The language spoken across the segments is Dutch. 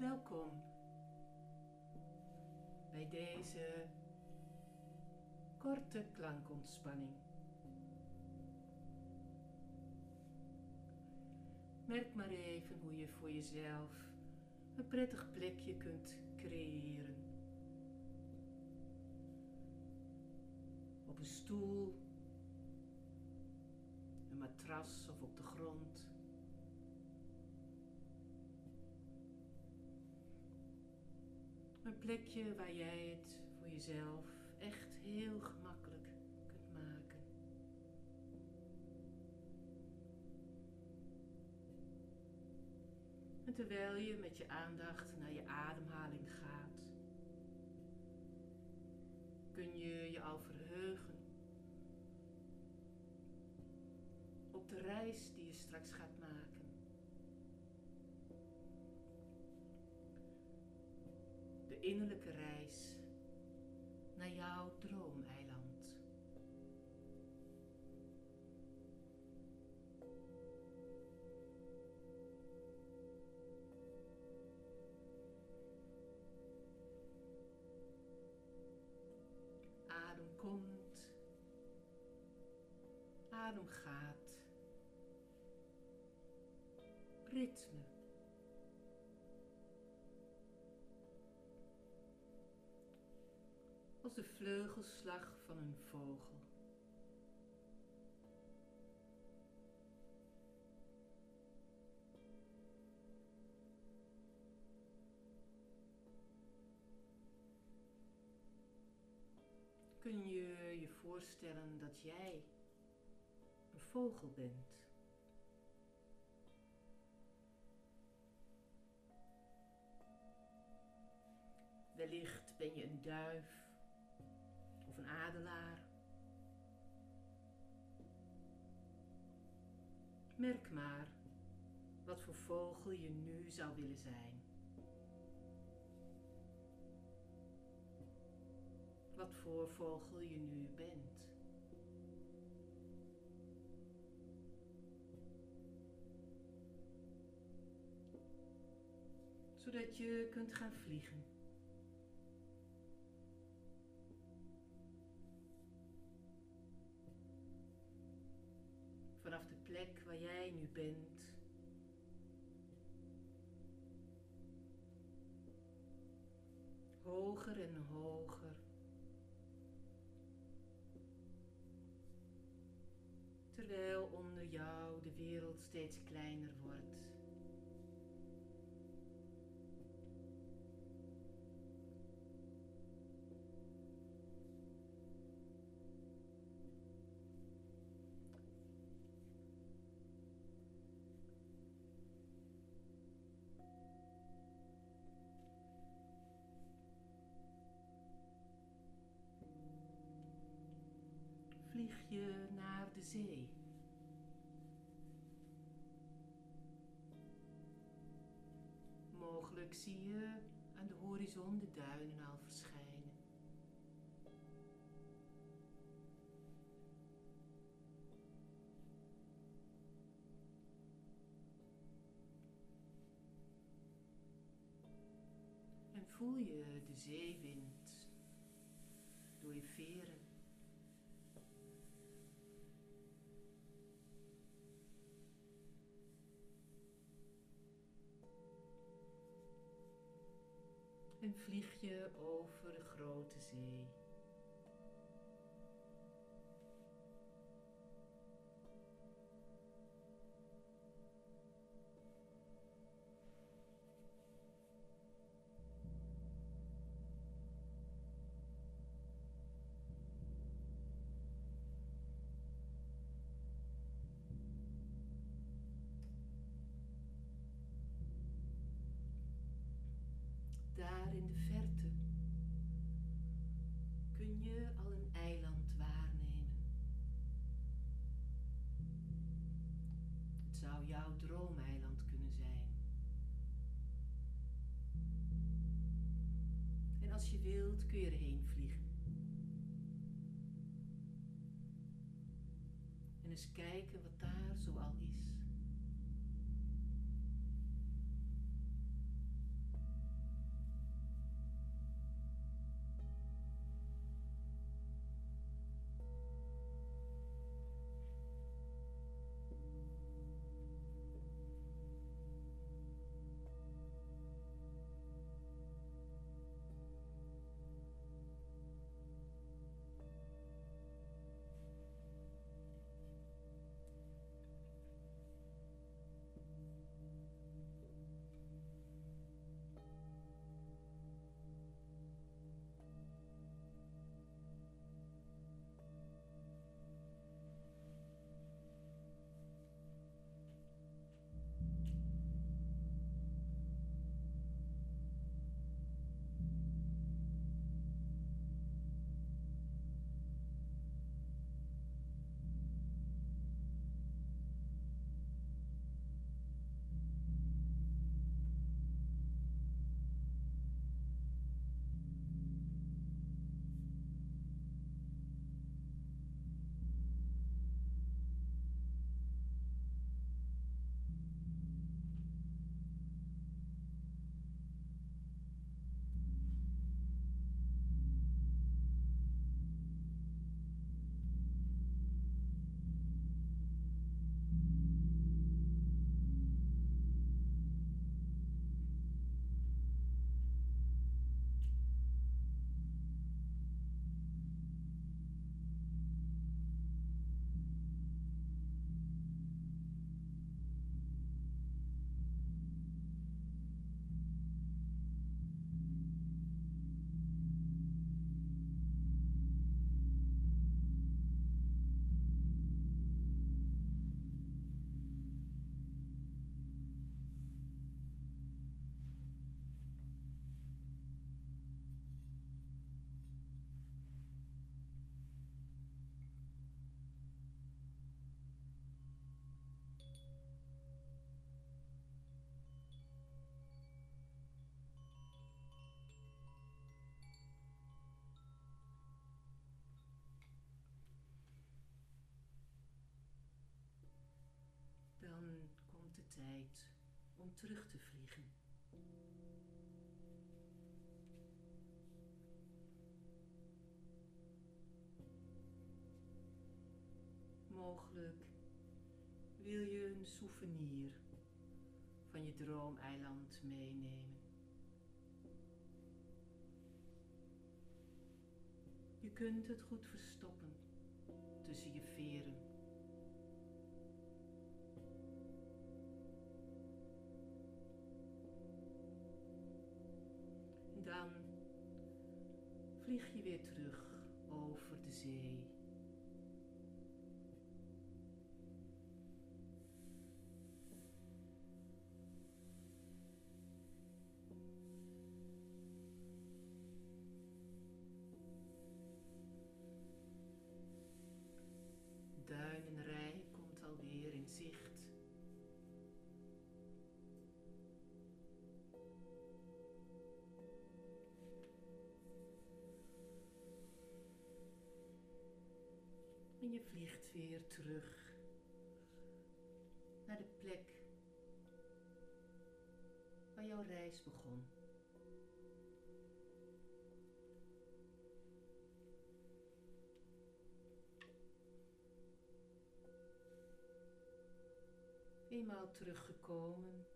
welkom bij deze korte klankontspanning. Merk maar even hoe je voor jezelf een prettig plekje kunt creëren. Op een stoel, een matras of op de grond. Een plekje waar jij het voor jezelf echt heel gemakkelijk kunt maken. En terwijl je met je aandacht naar je ademhaling gaat, kun je je al verheugen op de reis die je straks gaat De innerlijke reis naar jouw droomeiland. Adem komt, adem gaat, ritme. Als de vleugelslag van een vogel. Kun je je voorstellen dat jij een vogel bent? Wellicht ben je een duif adelaar. Merk maar wat voor vogel je nu zou willen zijn. Wat voor vogel je nu bent. Zodat je kunt gaan vliegen. Plek waar jij nu bent. Hoger en hoger. Terwijl onder jou de wereld steeds kleiner wordt. Je naar de zee. Mogelijk zie je aan de horizon de duinen al verschijnen. En voel je de zeewind door je veren. En vlieg je over de grote zee. Daar in de verte kun je al een eiland waarnemen. Het zou jouw droomeiland kunnen zijn. En als je wilt kun je erheen vliegen. En eens kijken wat daar zoal om terug te vliegen. Mogelijk wil je een souvenir van je droomeiland meenemen. Je kunt het goed verstoppen tussen je veren. Dan vlieg je weer terug over de zee. Je vliegt weer terug naar de plek waar jouw reis begon. Eenmaal teruggekomen,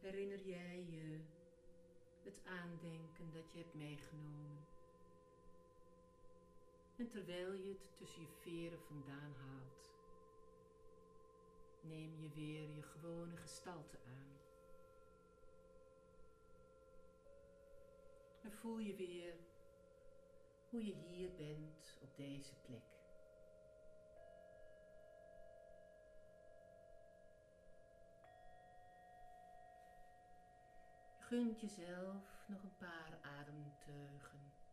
herinner jij je het aandenken dat je hebt meegenomen. En terwijl je het tussen je veren vandaan haalt, neem je weer je gewone gestalte aan. En voel je weer hoe je hier bent op deze plek. Je gunt jezelf nog een paar ademteugen.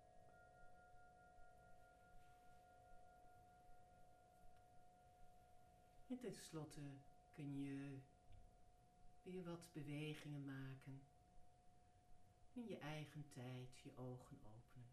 En tenslotte kun je weer wat bewegingen maken. In je eigen tijd je ogen openen.